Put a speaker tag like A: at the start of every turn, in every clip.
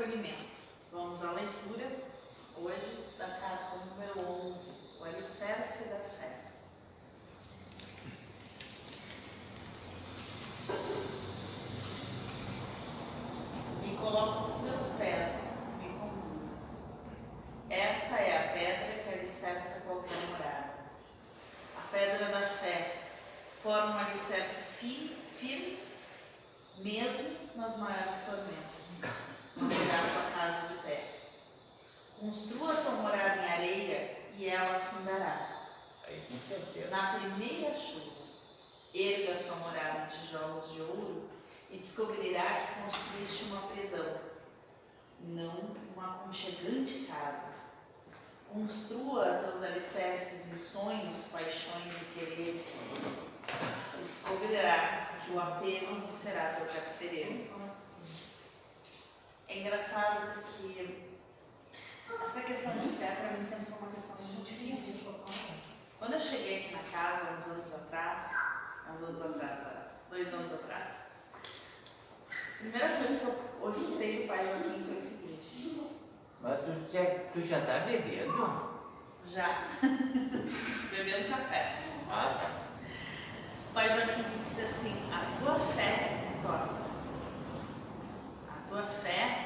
A: acolhimento. Vamos à leitura hoje da carta número 11, o alicerce da
B: bebendo?
A: Já. bebendo café.
B: Ah. Tá.
A: Pai Joaquim disse assim: a tua fé torna. A tua fé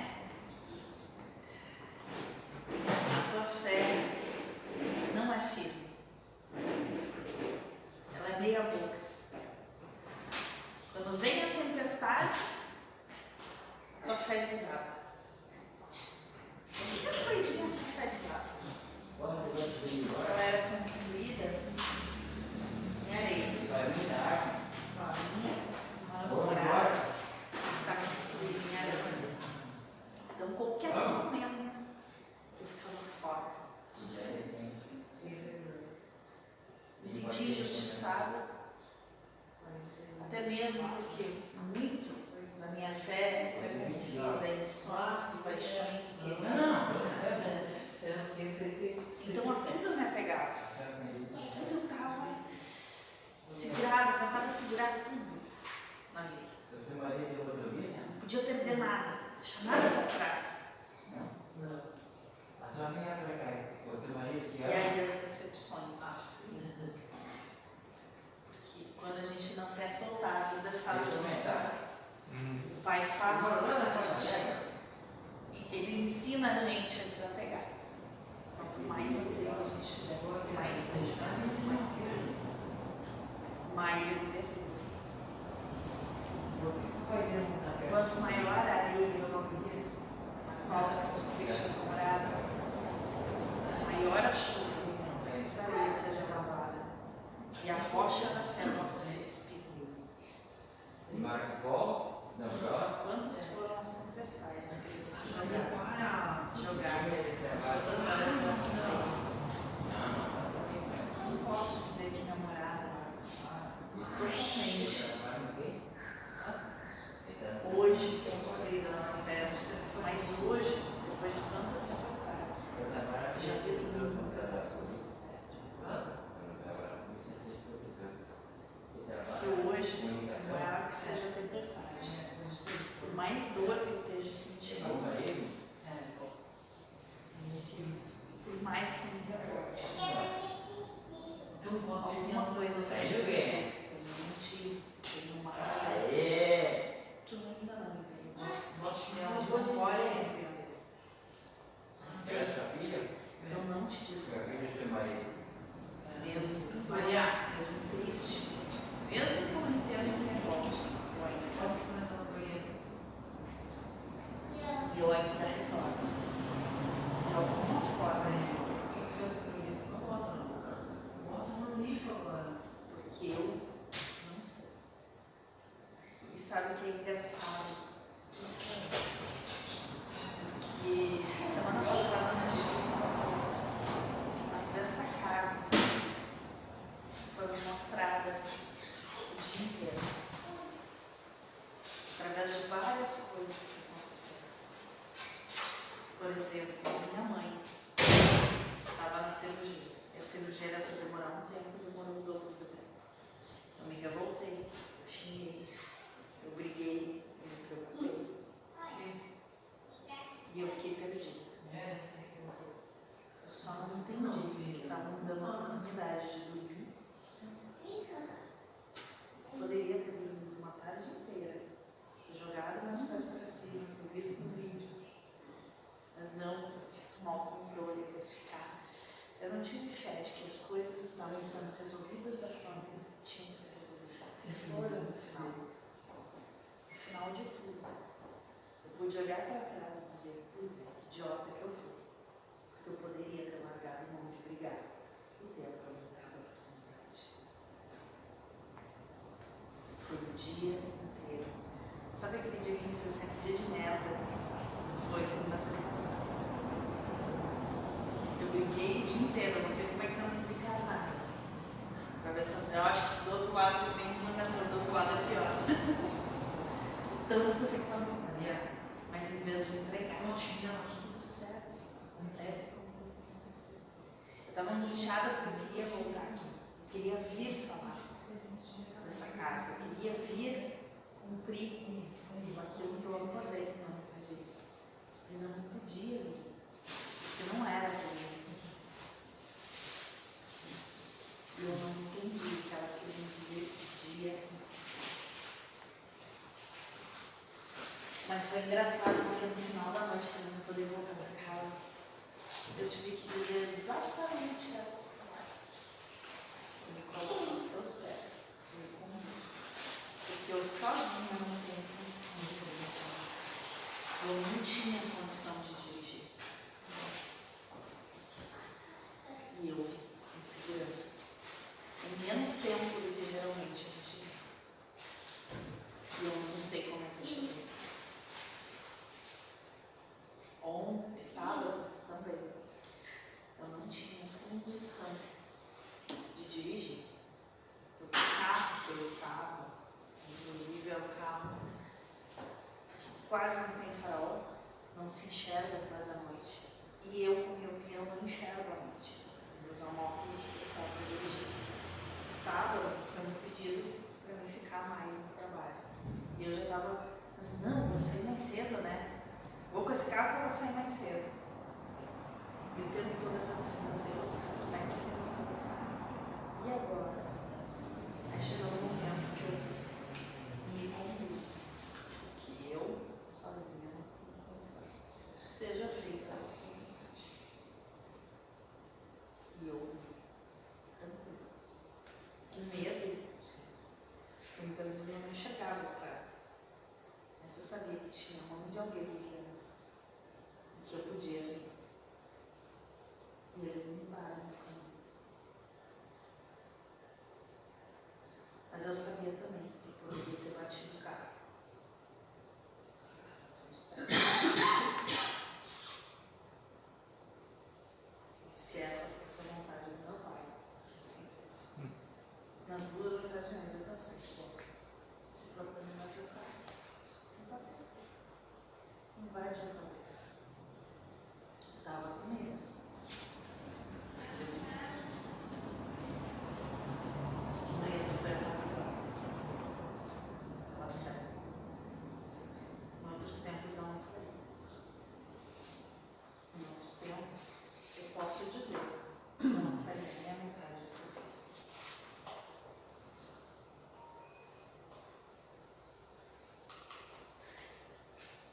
A: by fast olhar para trás e dizer, pois é, que idiota que eu fui. Porque eu poderia ter largado mão de brigar e ter aproveitado a oportunidade. Foi o dia inteiro. Sabe aquele dia que você sente dia de merda? Foi segunda-feira. Eu briguei o dia inteiro, não sei como é que não me desencarnar. Pra ver se eu acho que do outro lado tem um sonhador, do outro lado é pior. de tanto que eu reclamo. Mas em vez de entregar, não, aqui tudo certo. Acontece como tem que acontecer. Eu estava angustiada porque eu queria voltar aqui. Eu queria vir falar dessa carta. Eu queria vir cumprir aquilo que eu acordei não. Mas eu não podia vir. Porque não era mim. E eu não entendi que ela quis me dizer que podia Mas foi engraçado porque no final da noite, para eu poder voltar para casa, eu tive que vontade do meu pai, assim fosse. Nas duas ocasiões eu pensei, pô, se for para mim bater o carro, não bater. Não vai adiantar estava com medo. Mas eu que medo foi a casa dela. Ela fé. Em outros tempos eu não falei. Em outros tempos eu posso dizer, eu não falei nem a metade do que eu fiz.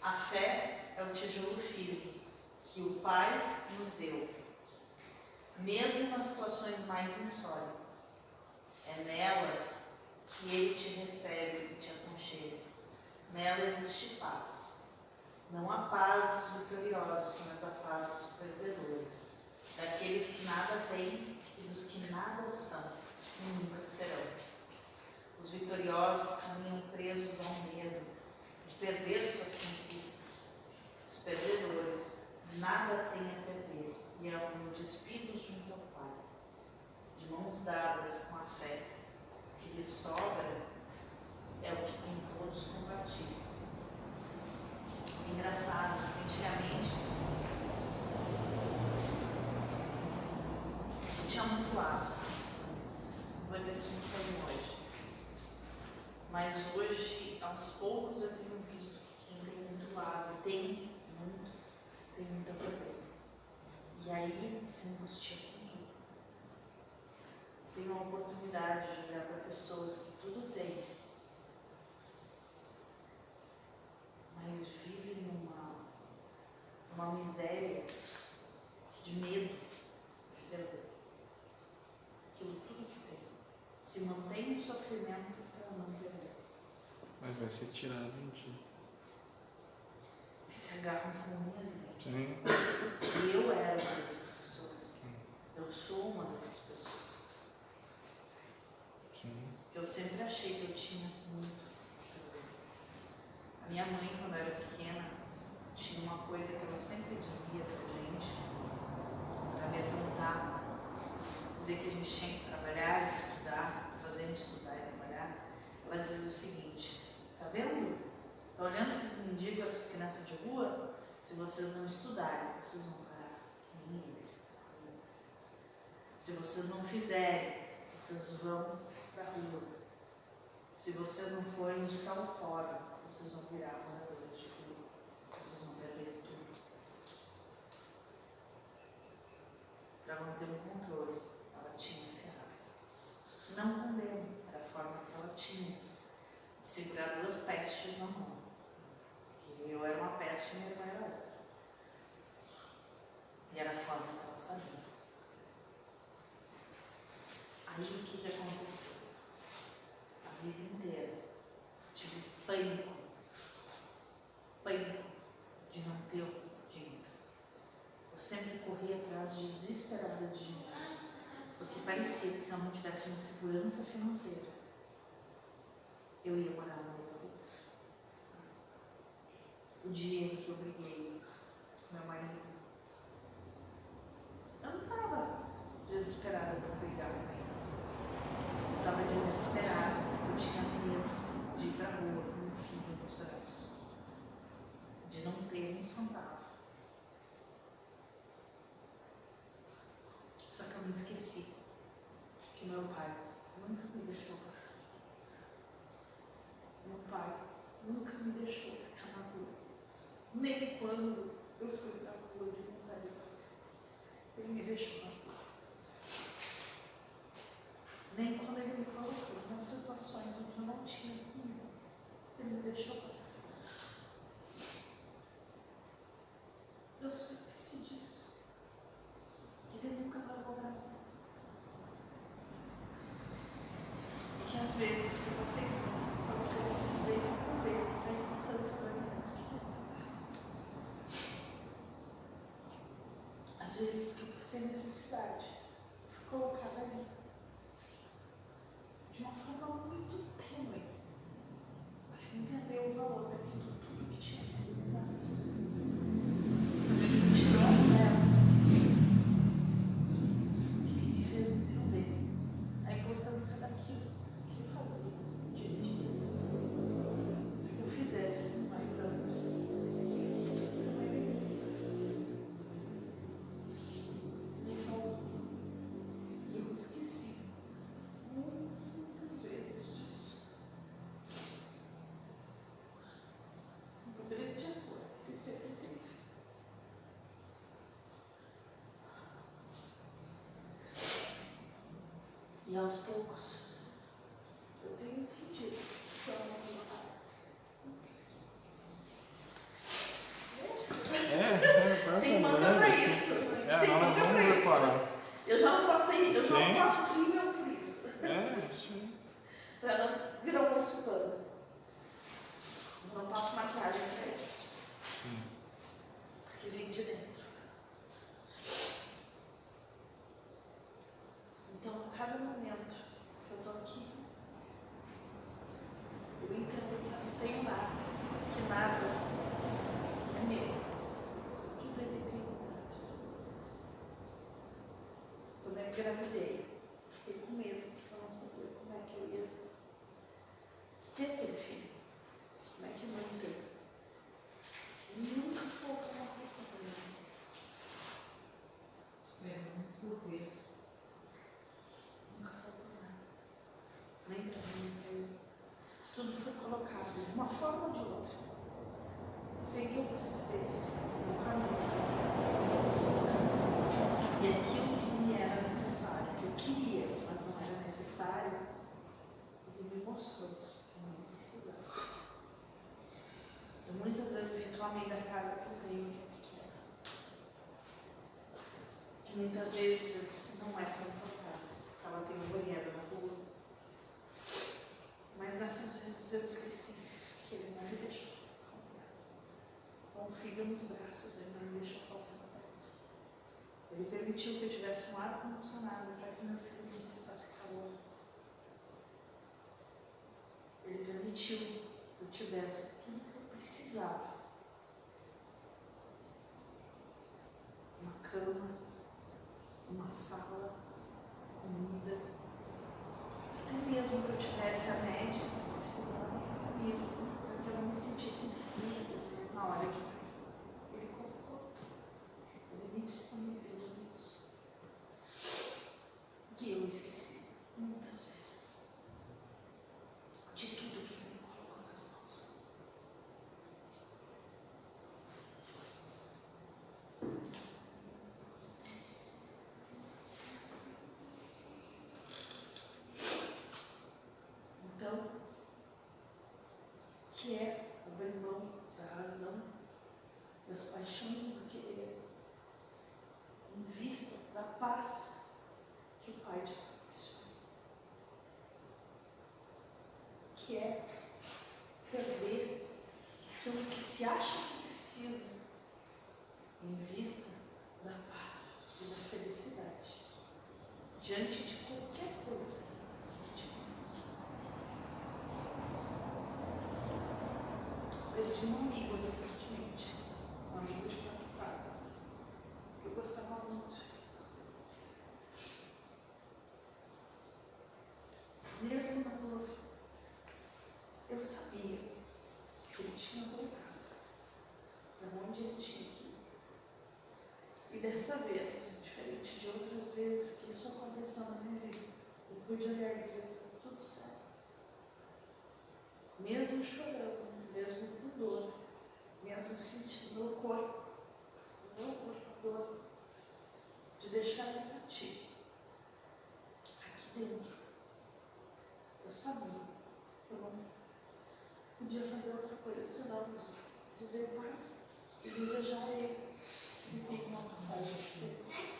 A: A o tijolo firme que o Pai nos deu, mesmo nas situações mais insólitas. É nela que Ele te recebe e te aconchega. Nela existe paz. Não a paz dos vitoriosos, mas a paz dos perdedores, daqueles que nada têm e dos que nada são e nunca serão. Os vitoriosos caminham presos ao medo de perder suas conquistas. Perdedores nada tem a perder e andam despidos junto ao Pai, de mãos dadas com a fé. Que lhes sobra é o que tem todos combatido. Engraçado, antigamente eu tinha muito hábito, vou dizer que não foi hoje, mas hoje, aos poucos, eu tenho visto que quem tem muito hábito tem tem muita problema. E tudo. Tem uma oportunidade de olhar para pessoas que tudo têm, mas vivem uma, uma miséria de medo de perder. Aquilo tudo que tem. Se mantém em sofrimento para não perder.
C: Mas vai ser tirado um dia.
A: Mas se agarram com e dentes.
C: Sim.
A: Eu era pessoas. Eu sou uma dessas pessoas.
C: Sim.
A: Eu sempre achei que eu tinha muito. A minha mãe, quando eu era pequena, tinha uma coisa que ela sempre dizia pra gente, pra me apontar, dizer que a gente tinha que trabalhar e estudar, fazer a estudar e trabalhar. Ela diz o seguinte, tá vendo? Tá olhando esses mendigos, essas crianças de rua? Se vocês não estudarem, vocês vão parar nem eles. Se vocês não fizerem, vocês vão pra rua. Se vocês não forem de tal forma, vocês vão virar moradores de rua. Vocês vão perder tudo. Para manter o controle, ela tinha esse hábito. Não condeno, era a forma que ela tinha de segurar duas pestes na mão. Porque eu era uma peste e minha irmã era outra. E era a forma que ela sabia. Aí o que, aconteceu? A vida inteira tive pânico, pânico de não ter dinheiro. Eu sempre corri atrás desesperada de dinheiro, porque parecia que se eu não tivesse uma segurança financeira, eu ia morar no rua. O dia que eu briguei meu marido, eu não estava desesperada por brigar com ele. Eu estava desesperada porque eu tinha medo de ir para a rua com um filho nos braços, de não ter um centavo. Só que eu me esqueci que meu pai nunca me deixou passar. Meu pai nunca me deixou ficar na rua. Nem quando eu fui para a rua de vontade. Ele me deixou na rua. Nem quando ele me colocou nas situações onde eu não tinha comida, ele me deixou passar. Eu só esqueci disso. Que ele nunca largou pra mim. E que às vezes que eu passei fome, foi o que eu precisei entender a importância da minha Às que eu passei necessidade, fui colocada ali de uma forma muito tênue, para entender o valor daquilo tudo que tinha sido me dado. Quando ele me tirou as pernas, ele me fez entender a importância daquilo que eu fazia no dia a dia. Para que eu fizesse com mais amor. Então ele me falou, e eu esqueci muitas, muitas vezes disso. Um poder de amor que sempre teve. E aos poucos, eu tenho entendido que eu amo meu pai. Não precisa. Deixa.
C: É, é, parece
A: Tem
C: um
A: manga
C: grande,
A: pra
C: assim.
A: isso.
C: É,
A: Tem
C: nós
A: manga
C: vamos
A: pra isso.
C: reparar.
A: Eu já não passei, eu já
C: Sim.
A: não passo rímel por isso.
C: É, isso aí.
A: Pra não virar um urso panda. Eu não passo maquiagem pra isso.
C: Sim.
A: Porque vem de dentro. Então, a cada momento que eu tô aqui, eu entendo que eu não tenho nada, que nada é meu. Tudo ele tem dado. Quando eu engravidei, fiquei com medo, porque eu não sabia como é que eu ia ter aquele filho. Como é que eu ia ter? Nunca faltou uma mim.
D: É muito isso.
A: Nunca faltou nada. Nem pra mim. Tudo foi colocado de uma forma ou de outra. Sem que eu percebesse. O caminho foi certo. E aquilo que me era necessário, que eu queria, mas não era necessário, me mostrou que não precisava. Então, muitas vezes reclamei da casa que eu tenho, que é pequena. Que muitas vezes eu disse, não é confortável. Ela tem um banheiro na rua. Mas nessas vezes eu esqueci que ele não me deixou. com o filho nos braços, ele não me deixou faltar. Ele permitiu que eu tivesse um ar condicionado para que meu filho não passasse calor. Ele permitiu que eu tivesse tudo que eu precisava. Uma cama, uma sala, comida. Até mesmo que eu tivesse a médica que precisava estar comigo, para que eu não me sentisse insegura na hora de parir. Ele colocou, ele me disponibilizou isso. Que eu esqueci muitas vezes de tudo que ele me colocou nas mãos. Então, que é abrir mão da razão, das paixões do querer, em vista da paz que o Pai te proporciona. Que é perder aquilo que se acha que precisa, em vista da paz e da felicidade, diante de qualquer coisa que te Perdi um amigo recentemente, um amigo de quatro patas, que eu gostava muito. Mesmo na dor, eu sabia que ele tinha voltado para onde ele tinha que ir. E dessa vez, diferente de outras vezes que isso aconteceu na minha vida, eu pude olhar e dizer: "Tá tudo certo. Mesmo chorando, mesmo com dor, mesmo sentindo no corpo, no corpo de deixar ele partir. Aqui dentro, eu sabia que eu não podia fazer outra coisa senão diz- dizer vai e desejar ele me dê uma passagem feliz.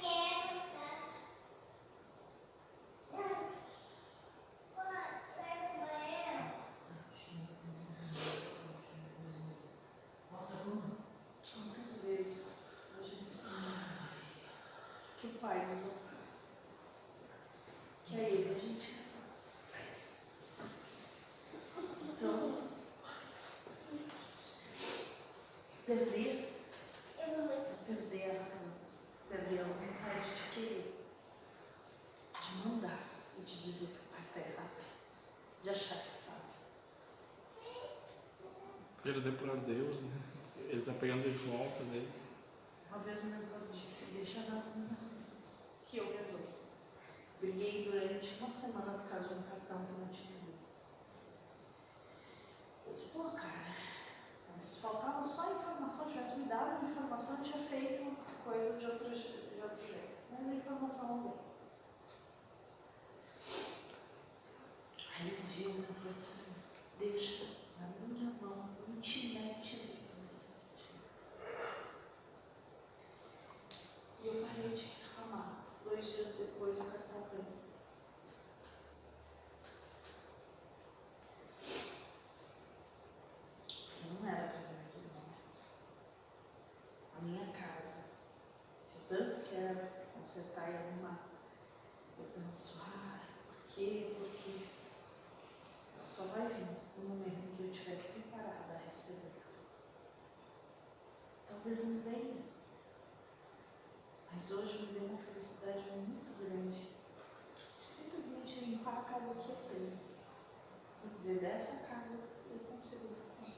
A: Quantas vezes a gente se esquece que o Pai nos ama, que a Ele a gente ama. Então, perder é perder a razão, perder a vontade de querer, de mandar e de dizer que o Pai está errado, de achar que sabe.
C: Perder para Deus, né? Ele tá pegando de volta dele.
A: Uma vez o mentor disse, deixa nas minhas mãos, que eu resolvo. Briguei durante uma semana por causa de um cartão que não tinha lido. Eu disse, pô, cara, mas faltava só a informação, tivesse me dado a informação, eu tinha feito coisa de outro, je- de outro jeito. Mas a informação não veio. Aí um dia o mentor disse, pra mim, deixa na minha mão, intimamente livre. E eu parei de reclamar. Dois dias depois o cartão veio. Porque não era para ver aquele momento. A minha casa, que eu tanto quero consertar e arrumar. Eu penso, ah, por quê? Por quê? Ela só vai vir no momento em que eu estiver preparada a receber. Talvez não venha. Mas hoje me deu uma felicidade muito grande de simplesmente limpar a casa que eu tenho. E dizer, dessa casa eu consigo dar conta.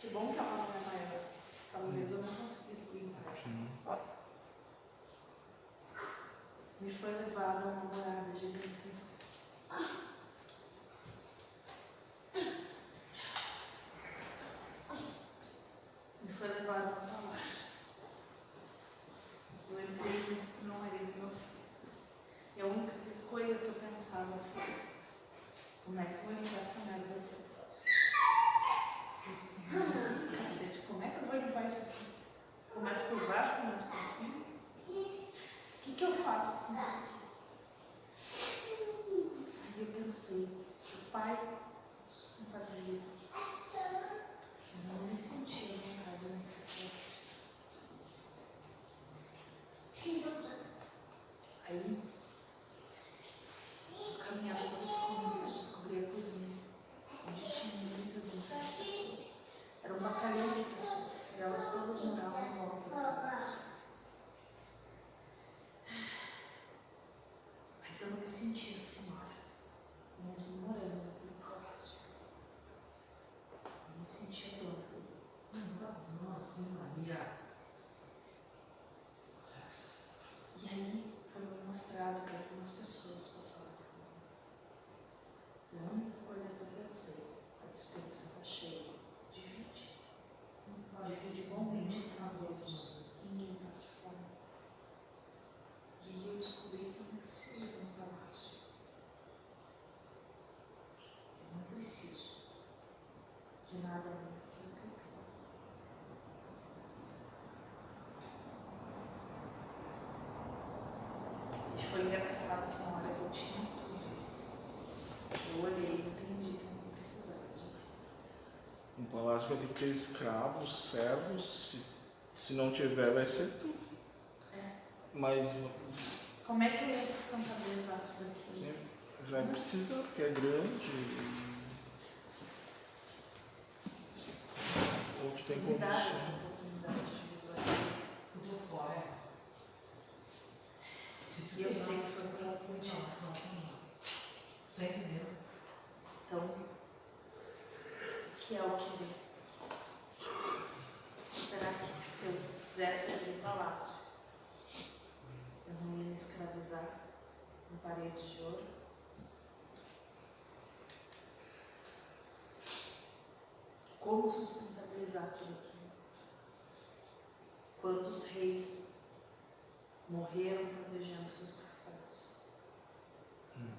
A: Que bom que ela não é maior. Se talvez eu não conseguisse limpar.
C: Sim.
A: Me foi levada a uma morada gigantesca. Me foi levada a um palácio. Eu entrei junto com meu marido e meu filho. E a única coisa que eu pensava foi, como é que eu vou limpar essa merda aqui? Cacete, como é que eu vou limpar isso aqui? Começo por baixo, começo por cima. O que, que eu faço com isso aqui? Aí eu pensei, o pai sustentabiliza. Eu não me sentia à vontade na casa.
D: Assim, Maria.
A: E aí foi me mostrado que algumas pessoas passaram fome. E a única coisa que eu pensei, a dispensa está cheia, divide. Divide igualmente entre todos. Ninguém passa fome. E aí eu descobri que eu não preciso de um palácio. Eu não preciso de nada além daquilo que eu tenho. E foi engraçado que na hora que eu tinha tudo, eu olhei e entendi que eu não precisava de nada.
C: Um palácio vai ter que ter escravos, servos. Se, se não tiver, vai ser tu.
A: É.
C: Mas
A: Como é que eu ia sustentabilizar tudo aquilo?
C: sim, vai precisar, porque é grande. Ou tu tem
A: Me dá essa
C: condição.
A: oportunidade de visualizar.
D: Tudo fora. Se tu
A: E eu
D: pegar
A: sei
D: um-
A: que foi pela
D: Não,
A: política.
D: não, não. Tu tá entendendo?
A: Então, que é o que Será que se eu fizesse aquele palácio, eu não ia me escravizar em paredes de ouro? Como sustentabilizar tudo aquilo? Quantos reis morreram protegendo seus castelos?
C: Hum.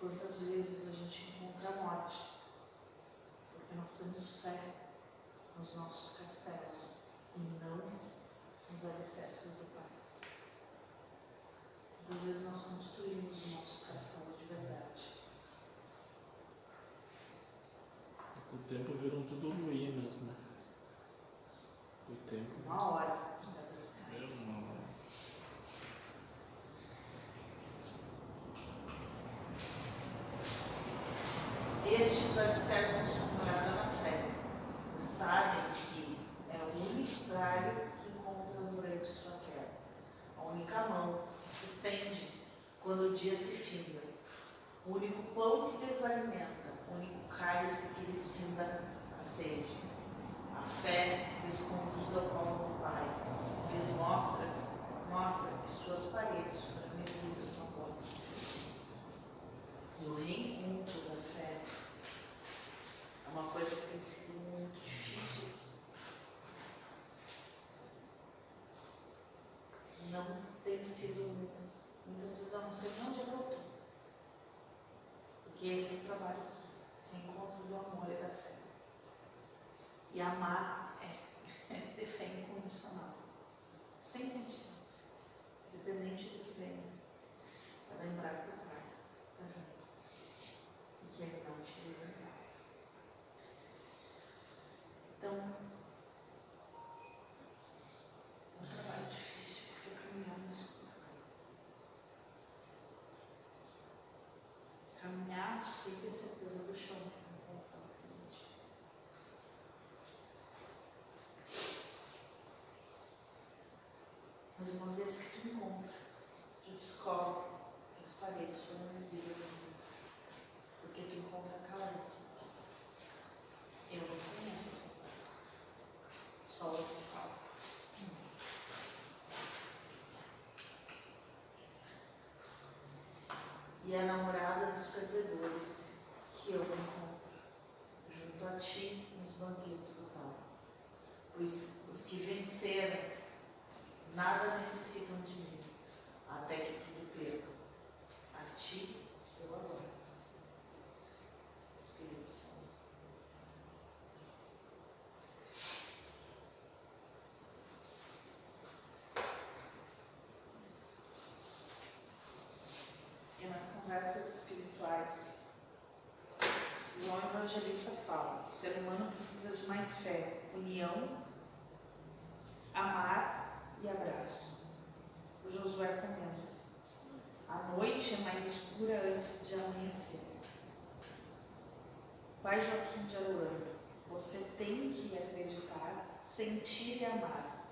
A: Quantas vezes a gente encontra a morte porque nós temos fé nos nossos castelos e não nos alicerces do Pai. Às vezes nós construímos o nosso castelo de verdade.
C: Com o tempo viram tudo ruínas, né? Com o tempo.
A: Uma hora as pedras caem.
C: É uma-
A: Estes alicerces são morada na fé. Pois sabem que é o único galho que encontra durante sua queda. A única mão que se estende quando o dia se finda. O único pão que lhes alimenta. O único cálice que lhes finda a sede. A fé lhes conduz ao colo do Pai. Lhes mostra, mostra que suas paredes foram medidas no amor. E o reencontro da fé é uma coisa que tem sido muito difícil. Não tem sido, muitas vezes eu não sei nem onde eu estou. Porque esse é o trabalho aqui, reencontro do amor e da fé. E amar é, é ter fé incondicional, sem condições, independente do que venha, para lembrar que o Pai está junto e que Ele não te desampara. Então, é um trabalho difícil, porque caminhar no escuro. Caminhar sem ter certeza do chão que vai voltar à frente. Mas uma vez que tu encontra, tu descobre que as paredes foram medidas no mundo. Porque tu encontra a calma que diz, eu não conheço essa casa. Só o que fala. E a namorada dos perdedores que eu encontro junto a ti nos banquetes do Pai. Pois os que venceram nada necessitam de mim, até que tudo percam. A ti eu adoro. Espírito Santo. E nas conversas espirituais, João Evangelista fala: o ser humano precisa de mais fé, união, amar e abraço. O Josué comenta: a noite é mais escura antes de amanhecer. Pai Joaquim de Aruano, você tem que acreditar, sentir e amar.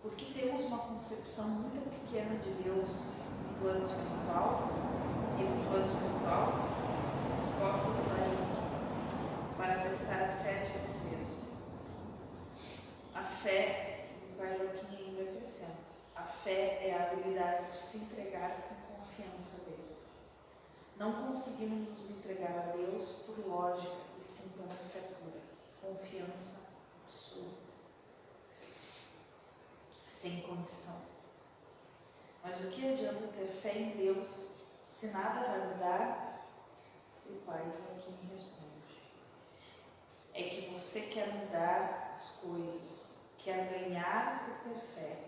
A: Porque temos uma concepção muito pequena de Deus no plano espiritual e no plano espiritual, resposta do Joaquim. Para vai estar a fé de vocês. A fé, o pai Joaquim ainda acrescenta, a fé é a habilidade de se entregar com confiança a Deus. Não conseguimos nos entregar a Deus por lógica e sim pela fé pura, confiança absoluta, sem condição. Mas o que adianta ter fé em Deus se nada vai mudar? O pai Joaquim responde: É que você quer mudar as coisas, quer ganhar por ter fé.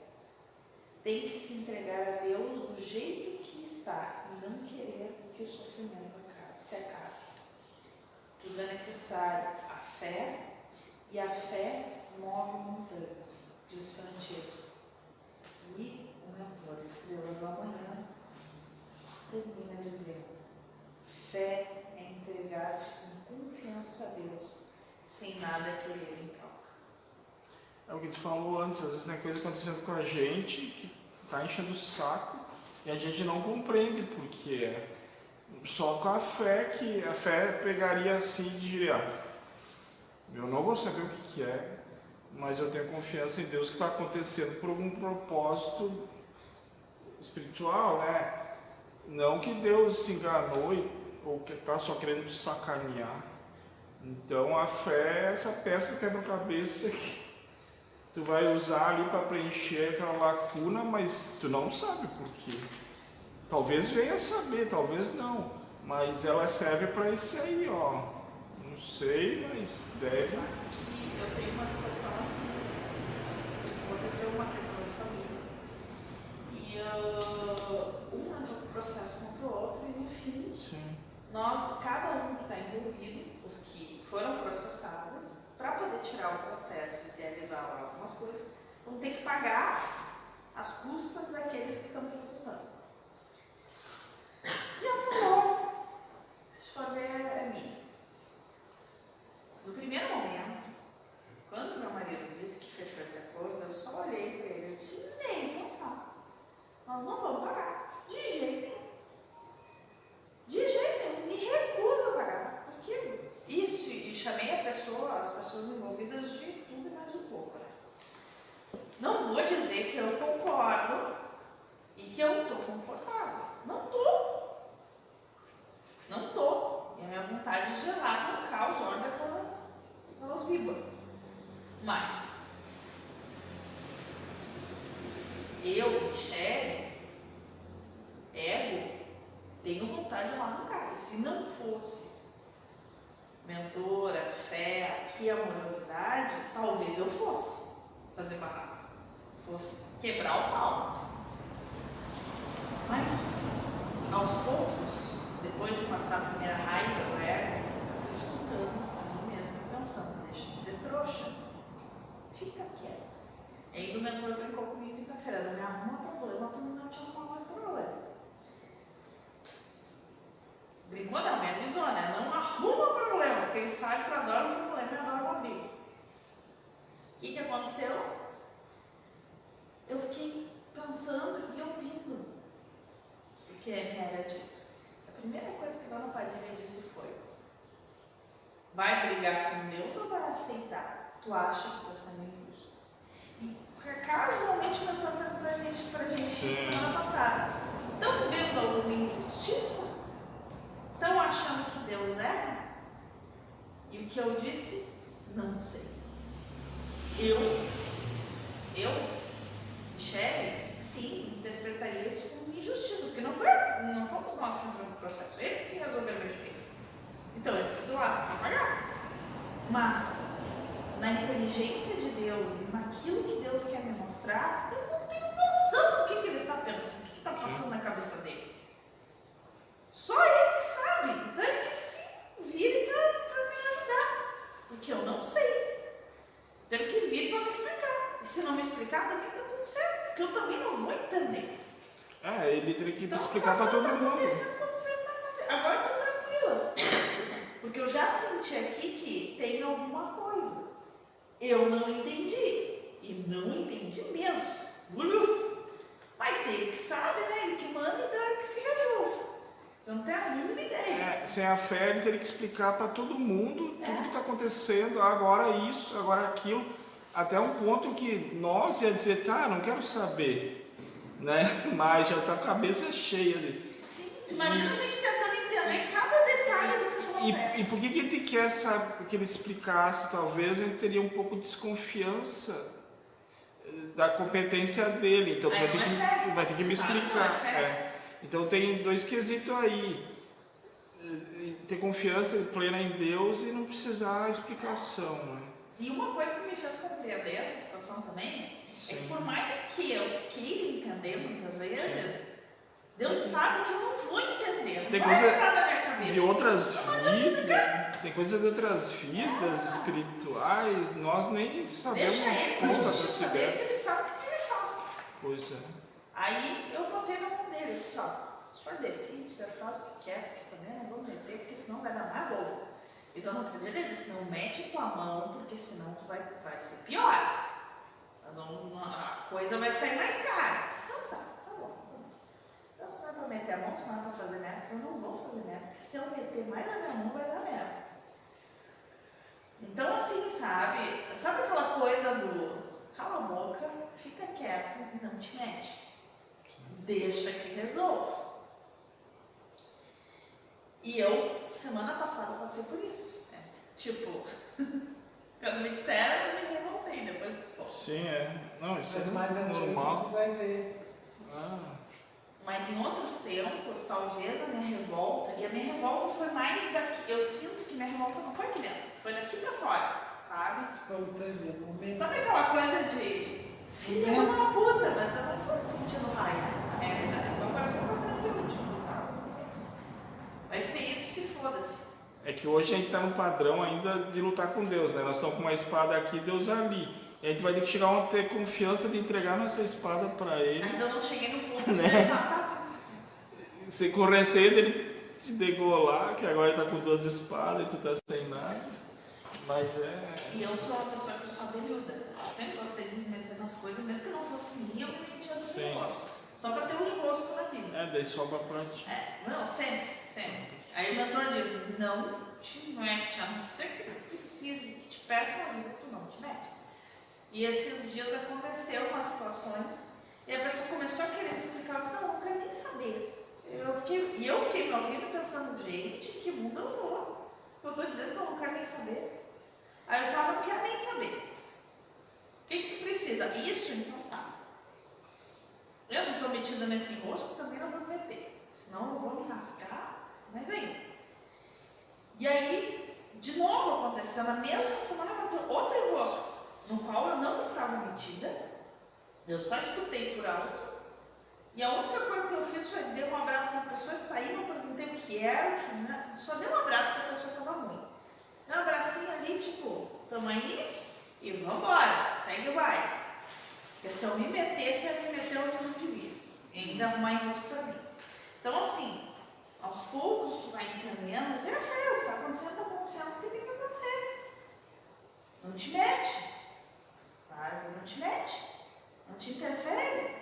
A: Tem que se entregar a Deus do jeito que está e não querer que o sofrimento acabe, se acabe. Tudo é necessário a fé e a fé move montanhas, diz Francesco. E o mentor Estrela Amanhã termina dizendo: fé é entregar-se com confiança a Deus, sem nada querer em troca.
C: É o que tu falou antes, às vezes tem coisa acontecendo com a gente que tá enchendo o saco e a gente não compreende porque é. Só com a fé que a fé pegaria assim e diria, eu não vou saber o que, que é, mas eu tenho confiança em Deus que está acontecendo por algum propósito espiritual, né? Não que Deus se enganou e, ou que está só querendo te sacanear. Então a fé é essa peça quebra-cabeça que tu vai usar ali para preencher aquela lacuna, mas tu não sabe por quê. Talvez venha saber, talvez não, mas ela serve para isso aí, ó. Não sei, mas deve.
A: Eu tenho uma situação assim. Aconteceu uma questão de família. E uh, um entrou pro processo contra o outro e no fim
C: Sim.
A: Nós, cada um que está envolvido, os que foram processados, para poder tirar o processo e realizar algumas coisas, vão ter que pagar as custas daqueles que estão processando. E eu vou, se for ver, é minha. No primeiro momento, quando meu marido disse que fechou esse acordo, eu só olhei para ele e disse, nem pensar. Nós não vamos pagar. De jeito nenhum. De jeito nenhum. Me recuso a pagar. Porque isso, e chamei a pessoa, as pessoas envolvidas de tudo e mais um pouco. Né? Não vou dizer que eu concordo e que eu estou confortável. Não estou. Não estou. E a minha vontade de lá arrancar os olhos daquela, daquelas víboras. Mas eu, Michele, ego, tenho vontade de arrancar. E se não fosse mentora, fé, aqui amorosidade, talvez eu fosse fazer barraco. Fosse quebrar o pau. Mas, aos poucos, depois de passar a primeira raiva do ego, eu fui escutando a mim mesma pensando, deixa de ser trouxa. Fica quieto. E aí o mentor brincou comigo quinta-feira, não me arruma problema para não te arrumar mais problema. Brincou não, me avisou, né? Não arruma problema, porque ele sabe que eu adoro problema e eu adoro uma briga. O que, que aconteceu? Eu fiquei pensando e ouvindo o que me era dito. A primeira coisa que a dona Padilha disse foi: Vai brigar com Deus ou vai aceitar? Tu acha que está sendo injusto? E casualmente mandou pra gente, pra gente semana passada. Estão vendo alguma injustiça? Estão achando que Deus erra? E o que eu disse? Não sei. Eu, eu, Michele, sim, interpretaria isso como injustiça, porque não, foi, não fomos nós que entramos no processo, eles que resolveram mexer. Então eles que se lascam para pagar. Mas, na inteligência de Deus e naquilo que Deus quer me mostrar, eu não tenho noção do que, que ele está pensando, o que está passando na cabeça dele. Só ele que sabe. Então ele que se vire Porque eu não sei. Ele que vir para me explicar. E se não me explicar, também está tudo certo. Porque eu também não vou entender.
C: É, ele teria que
A: Então,
C: explicar para todo
A: tá
C: mundo.
A: acontecendo tem que acontecer. Agora eu tô tranquila. Porque eu já senti aqui que tem alguma coisa. Eu não entendi. E não entendi mesmo. Bulhufo. Mas ele que sabe, né? Ele que manda, então é que se resolve. Eu não tenho a mínima ideia.
C: É, sem a fé ele teria que explicar para todo mundo tudo que está acontecendo, agora isso, agora aquilo, até um ponto que nós ia dizer, tá, não quero saber, né? Mas já está com a cabeça cheia de.
A: Sim, imagina a gente tentando entender cada detalhe do que acontece.
C: E, e por que, que ele quer saber, que ele explicasse? Talvez ele teria um pouco de desconfiança eh, da competência dele, então
A: Aí
C: vai ter,
A: é
C: que, vai ter que me
A: sabe, é
C: explicar. é. Então tem dois quesitos aí. Eh, Ter confiança plena em Deus e não precisar explicação. Né?
A: E uma coisa que me fez compreender essa situação também é que
C: Sim.
A: por mais que eu queira entender muitas vezes, Deus sabe que eu não vou entender. Não
C: Tem
A: vai
C: coisa
A: entrar na minha cabeça.
C: De outras vidas, tem coisas de outras vidas espirituais, nós nem sabemos
A: Deixa ele com a
C: ponta para
A: justiça
C: se
A: dele,
C: ver.
A: que ele sabe o que ele faz.
C: Pois é.
A: Aí eu botei na mão dele, eu disse, ó, o senhor decide, o senhor faz o que quer, não porque senão vai dar mais bolo. E Dona Cadilha disse, não mete com a mão, porque senão tu vai, vai ser pior. Nós vamos, a coisa vai sair mais cara. Então tá, tá tá bom. Então se não é pra meter a mão, se não é pra fazer merda, eu não vou fazer merda, porque se eu meter mais na minha mão, vai dar merda. Então assim, sabe, sabe aquela coisa do cala a boca, fica quieto e não te mete. Deixa que resolva. E eu, semana passada, passei por isso. né? Tipo, quando me disseram, eu me revoltei. Depois.
C: Sim, é. Não, isso
E: Mas
C: é
E: mais
C: normal.
E: vai ver.
C: Ah,
A: Mas em outros tempos, talvez a minha revolta, e a minha revolta foi mais daqui. Eu sinto que minha revolta não foi aqui dentro, foi daqui pra fora, sabe?
E: Espontâneo, momento.
A: Sabe aquela coisa de filha de uma puta, mas eu não tô sentindo raiva, na realidade. Meu coração tá tranquilo, tipo, tá. Vai ser isso, se foda-se.
C: É que hoje a gente está no padrão ainda de lutar com Deus, né? Nós estamos com uma espada aqui Deus ali. E a gente vai ter que chegar a ter confiança de entregar nossa espada para Ele.
A: Ainda não cheguei no ponto de
C: Né? Se com receio dele te degolar, que agora ele tá com duas espadas e tu tá sem nada. Mas é.
A: E eu sou uma pessoa que eu sou abelhuda. Eu sempre gostei de me meter nas coisas, mesmo que não fosse minha, eu me metia no negócio. Só pra ter um enrosco na vida.
C: É, daí sobra pra ti.
A: É, não, sempre, sempre. Aí o mentor diz, não te mete, a não ser que precise, que te peça uma vida, tu não te mete. E esses dias aconteceu umas situações, e a pessoa começou a querer me explicar, eu disse, não, eu não quero nem saber. Eu fiquei, e eu fiquei me ouvindo pensando, gente, que mundo eu tô? Eu tô dizendo que eu não quero nem saber. Aí eu disse, ah, não quero nem saber. O que, que tu precisa? Isso, então tá. Eu não estou metida nesse enrosco, também não vou me meter. Senão eu vou me rascar, mas aí. E aí, de novo aconteceu, na mesma semana aconteceu outro enrosco, no qual eu não estava metida, eu só escutei por alto. E a única coisa que eu fiz foi dar um abraço na pessoa sair, não perguntei o que era, que não. Só dei um abraço porque a pessoa estava ruim. Dei um abracinho ali, tipo, tamo aí e vambora, segue o baile. Porque se eu me metesse, eu ia me meter onde não devia. E ainda arrumar enrosco pra mim. Então, assim, aos poucos tu vai entendendo, tenha fé, o que está acontecendo, está acontecendo porque tem que acontecer. Não te mete. Sabe? Não te mete. Não te interfere.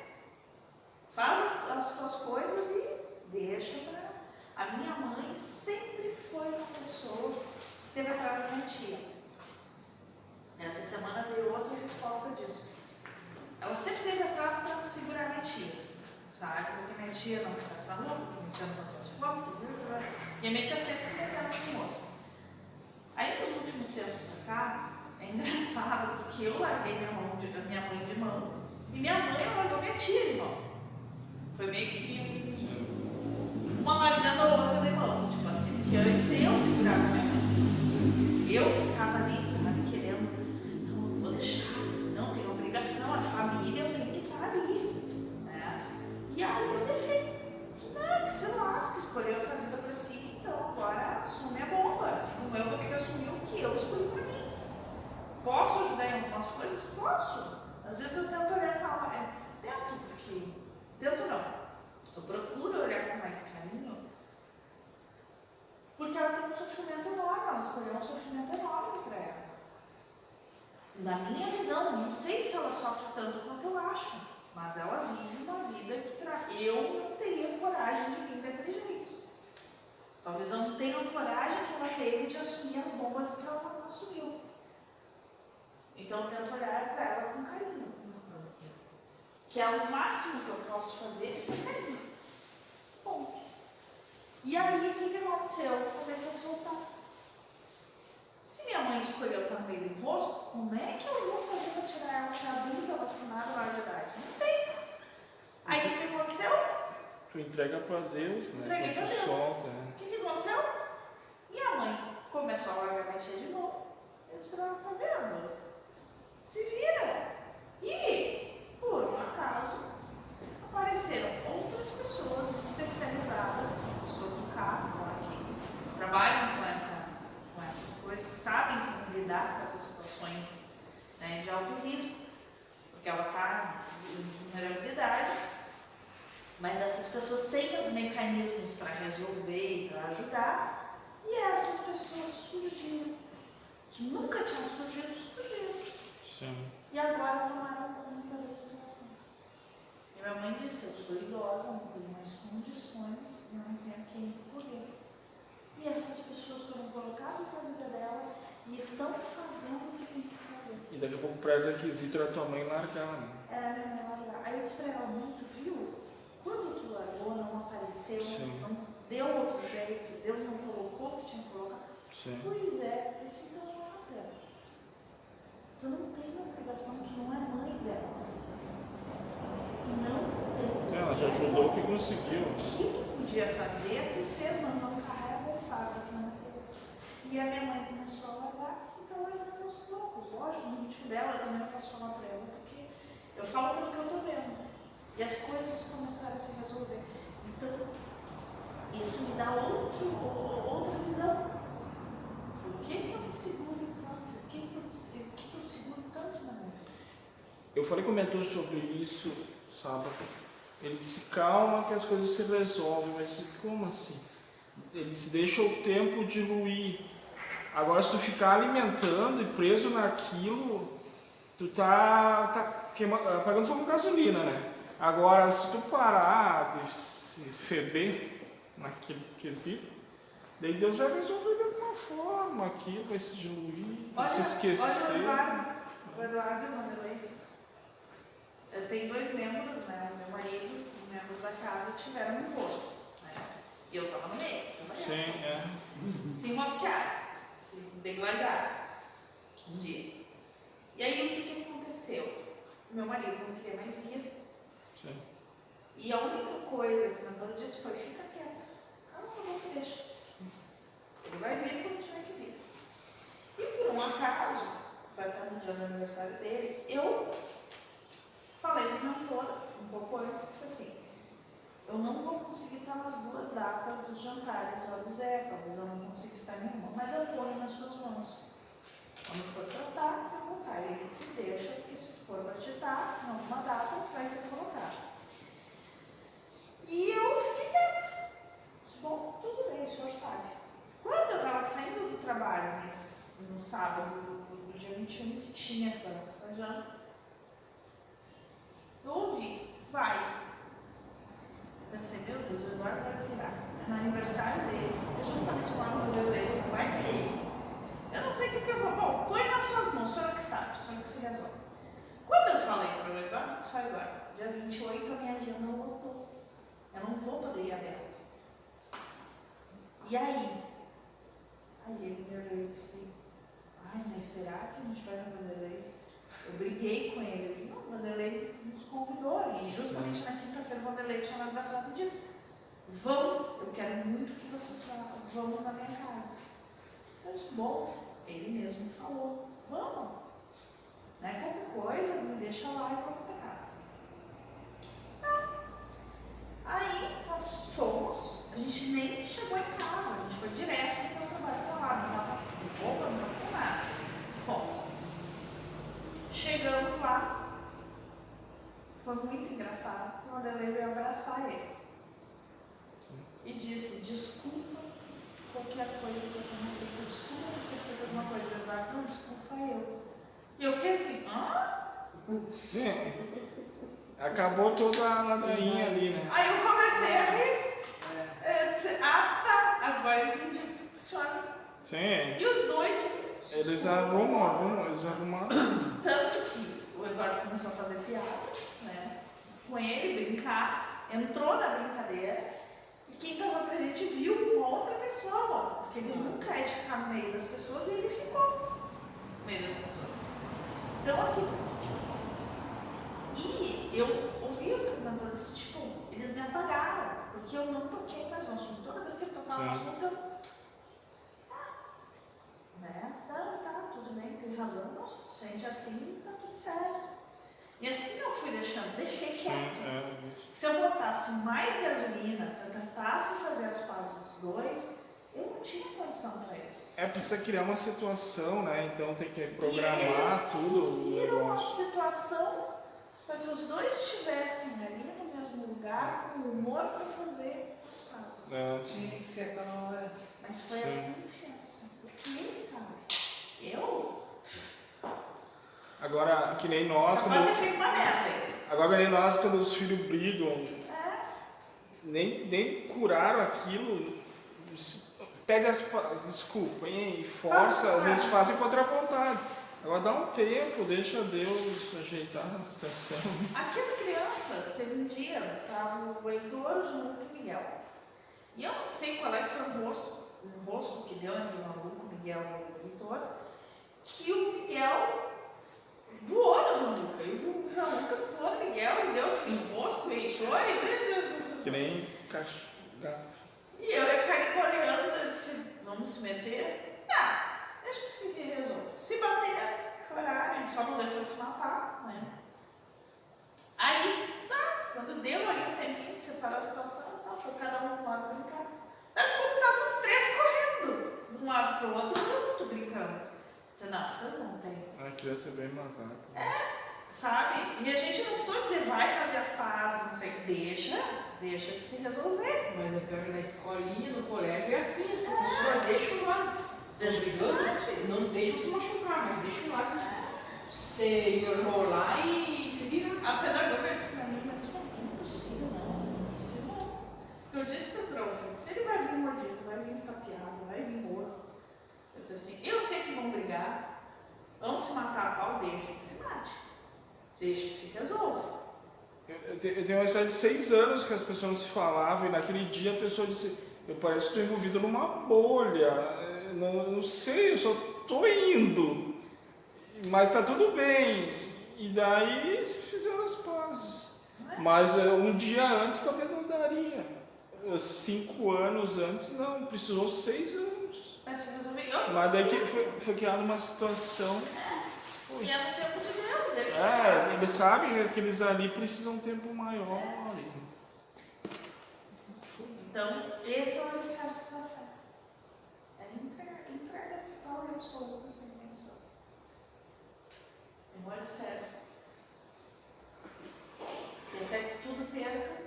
A: Faz as tuas coisas e deixa pra. A minha mãe sempre foi uma pessoa que teve atrás da minha tia. Essa semana veio outra resposta disso. Ela sempre teve atrás para segurar minha tia, sabe? Porque minha tia não ficasse na passasse fome, tudo, tudo. e a minha tia sempre se metendo no moço. Aí nos últimos tempos pra cá, é engraçado porque eu larguei minha, mão de, minha mãe de mão e minha mãe largou minha tia de mão. Foi meio que uma largando a outra de mão, tipo assim, porque antes eu segurava minha mão. Eu ficava ali, sabe, querendo, não, não vou deixar, não, tem obrigação, a família eu tenho que estar ali. Né? E aí eu deixei. Não, que se lasca, escolheu essa vida pra si, então agora assume a bomba. Assim como eu vou ter que assumir o que eu escolhi pra mim. Posso ajudar em algumas coisas? Posso. Às vezes eu tento olhar com ela, é, tento, porque. Tento não. Eu procuro olhar com mais carinho, porque ela tem um sofrimento enorme, ela escolheu um sofrimento enorme para ela. Na minha visão, não sei se ela sofre tanto quanto eu acho, mas ela vive uma vida que pra eu não teria coragem de vir daquele jeito. Talvez eu não tenha a coragem que ela teve de assumir as bombas que ela não assumiu. Então eu tento olhar para ela com carinho. Que é o máximo que eu posso fazer é carinho. Bom. E aí o que, que aconteceu? Eu comecei a soltar. Se minha mãe escolheu estar no meio do imposto, como é que eu vou fazer para tirar ela ser adulta, vacinada, lá de idade? Não tem. Aí o que, que aconteceu?
C: Tu entrega pra Deus, né?
A: Entreguei
C: tu
A: Deus.
C: solta. né?
A: O que, que aconteceu? Minha mãe começou a largar mexer de novo. Eu disse pra ela, tá vendo? Se vira. E, por um acaso, apareceram outras pessoas especializadas, assim, pessoas do CAPS lá que trabalham com, essa, com essas coisas, que sabem como lidar com essas situações né, de alto risco, porque ela está em vulnerabilidade. Mas essas pessoas têm os mecanismos para resolver e para ajudar, e essas pessoas surgiram. Que nunca tinham surgido, surgiram.
C: Sim.
A: E agora tomaram conta da situação. E minha mãe disse, eu sou idosa, não tenho mais condições, eu não tenho quem recorrer. E essas pessoas foram colocadas na vida dela e estão fazendo o que tem que fazer.
C: E daqui a pouco o pré-requisito era tua mãe largar, né?
A: Era minha mãe largar. Aí eu disse pra ela, mãe, tu viu? Quando tu largou,
C: Sim.
A: não deu outro jeito, Deus não colocou o que tinha que colocar.
C: Sim.
A: Pois é, eu disse, então larga. Tu não tem obrigação, tu não é mãe dela. Não tem.
C: Ela já ajudou o que conseguiu.
A: O que tu podia fazer, tu fez, mas não carrega o fardo que não teve. E a minha mãe começou a largar e tá largando aos poucos. Lógico, no ritmo dela, eu também não posso falar pra ela, porque eu falo pelo que eu tô vendo. E as coisas começaram a se resolver. Então, isso me dá outro, outra visão. Por que, que eu me seguro tanto? Por que, que, eu, por que, que eu seguro tanto na minha vida?
C: Eu falei com o mentor sobre isso sábado. Ele disse, calma que as coisas se resolvem. Mas disse, como assim? Ele disse, deixa o tempo diluir. Agora se tu ficar alimentando e preso naquilo, tu tá, tá queima, apagando fogo com gasolina, né? Agora se tu parar de se feder naquele quesito, daí Deus vai resolver de alguma forma aquilo, vai se diluir, vai se
A: Olha
C: esquecer.
A: o Eduardo, o Eduardo e o Vanderlei. Eu tenho dois membros, né? Meu marido e o membro da casa tiveram um imposto. Né? E eu estava no meio, trabalhando.
C: Sim, é.
A: se enrosquearam, se degladiaram um dia. E aí o que, que aconteceu? Meu marido não queria mais vir. E a única coisa que o mentor disse foi, fica quieto. Calma, não deixa. Ele vai vir quando tiver que vir. E por um acaso, vai estar no dia do aniversário dele, eu falei para o mentor, um pouco antes, disse assim, eu não vou conseguir estar nas duas datas dos jantares lá do Zé, talvez eu não consiga estar nenhuma, mas eu ponho nas suas mãos. Quando for tratar, eu vou estar. Ele disse, deixa, porque se for para em alguma data, vai ser colocado. E eu fiquei. Disse, Bom, tudo bem, o senhor sabe. Quando eu estava saindo do trabalho, no sábado, no, dia 21, que tinha essa, essa janta, eu ouvi, vai. Pensei, meu Deus, o Eduardo vai pirar. É no aniversário dele, eu justamente lá no modelo dele, vai que Eu não sei o que, eu vou. Bom, põe nas suas mãos, o senhor que sabe, o senhor que se resolve. Quando eu falei para o Eduardo, só Eduardo, dia 28 a minha agenda lotou. Eu não vou poder ir aberto. E aí? Aí ele me olhou e disse, ai, mas será que a gente vai no Vanderlei? Eu briguei com ele, eu disse, não, o Vanderlei nos convidou, e justamente na quinta-feira o Vanderlei tinha me abraçado e dito, vão, eu quero muito que vocês vá- vão na minha casa. Eu disse, bom, ele mesmo falou, vamos. Né? Qualquer coisa, me deixa lá e vamos para casa. Tá. Aí nós fomos, a gente nem chegou em casa, a gente foi direto para o trabalho para lá, não estava com roupa, não estava com nada. Fomos. Chegamos lá, foi muito engraçado, quando eu veio abraçar ele. E disse, desculpa qualquer coisa que eu tenha feito, desculpa por ter feito alguma coisa. Eduardo, não, desculpa eu. E eu fiquei assim, hã?
C: É. Acabou toda a ladainha ali, né?
A: Aí eu comecei a rir. Eu disse, ah tá, agora entendi que funciona.
C: Sim,
A: E os dois.
C: eles arrumam, arrumam, eles arrumaram.
A: Tanto que o Eduardo começou a fazer piada, né? Com ele, brincar, entrou na brincadeira. E quem estava presente viu uma outra pessoa, porque ele nunca é de ficar no meio das pessoas e ele ficou no meio das pessoas. Então, assim. E eu ouvi o que o mentor disse, tipo, eles me apagaram, porque eu não toquei mais no assunto. Toda vez que ele tocava no
C: Sim.
A: assunto, eu. Ah, né? Não, tá, tudo bem, tem razão. Não, sente assim, tá tudo certo. E assim eu fui deixando, deixei
C: Sim,
A: quieto.
C: é.
A: Se eu botasse mais gasolina, se eu tentasse fazer as pazes dos dois, eu não tinha condição para isso.
C: É, precisa criar uma situação, né? Então tem que
A: e
C: programar
A: eles
C: tudo
A: conduziram uma situação para que os dois estivessem ali no mesmo lugar, com humor para fazer as pazes.
C: É,
E: Tinha que ser aquela hora.
A: Mas foi
C: Sim.
A: a confiança, porque ele sabe. Eu?
C: Agora, que nem nós,
A: Agora
C: quando,
A: feito uma merda.
C: agora que nem nós, quando os filhos brigam,
A: É.
C: nem, nem curaram aquilo, pede as pa- desculpa, hein, e força, às vezes fazem contra a vontade. Agora dá um tempo, deixa Deus ajeitar a situação.
A: Aqui as crianças, teve um dia, tava o Heitor, o João Luca e o Miguel. E eu não sei qual é que foi o rosto, o rosto que deu entre o João Luca, o Miguel e o Heitor, que o Miguel voou no João Luca. E o João Luca voou no Miguel e deu aquele rosto, o Heitor, e
C: Que nem cachorro, gato.
A: E eu e a Karina olhando, eu disse, vamos se meter? Não, deixa que se resolva. Se bater, chorar, a gente só não deixou se matar, né? Aí, tá, quando deu ali um tempinho de separar a situação, tá, foi cada um de um lado brincar. Daqui a pouco tava os três correndo, de um lado pro outro, junto, brincando. Disse, não, vocês não têm,
C: A criança é bem matada.
A: sabe? E a gente não precisou dizer, vai fazer as pazes, não sei o que, deixa, deixa de se resolver.
D: Mas é pior que na escolinha, no colégio, é assim, as professoras deixam lá.
A: Deixa
D: Brigando,
A: mate.
D: Não deixam se machucar, mas deixam lá se, se enrolar e se virar.
A: A pedagoga disse pra mim, mas outros filhos, não. Eu disse, não. Eu disse pro prof, se ele vai vir mordido, vai vir estapeado, vai vir morto. Eu disse assim, eu sei que vão brigar, vão se matar a pau, deixa que se mate. Deixa que se resolva.
C: Eu, eu te- eu tenho uma história de seis anos que as pessoas não se falavam e naquele dia a pessoa disse, eu parece que estou envolvido numa bolha, não, não sei, eu só estou indo, mas está tudo bem. E daí se fizeram as pazes.
A: É?
C: Mas eh, um dia antes talvez não daria. Eh, Cinco anos antes não, precisou seis anos.
A: Vai se resolver. Eu,
C: Mas daí que foi, foi criada uma situação.
A: e é no tempo de Deus, ele
C: É,
A: sabe.
C: eles sabem que eles ali precisam de um tempo maior.
A: Então, esse é o alicerce da fé. É entregar, entrega total e absoluta sem. É um alicerce. E até que tudo perca.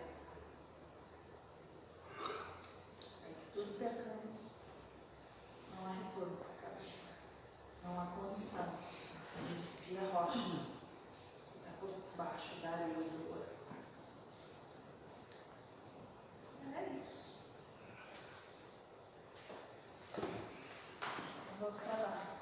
A: Até que tudo percamos. Não há retorno para casa. Não há condição. A gente espia a rocha. Está por baixo da areia do ouro. É isso. seus trabalhos.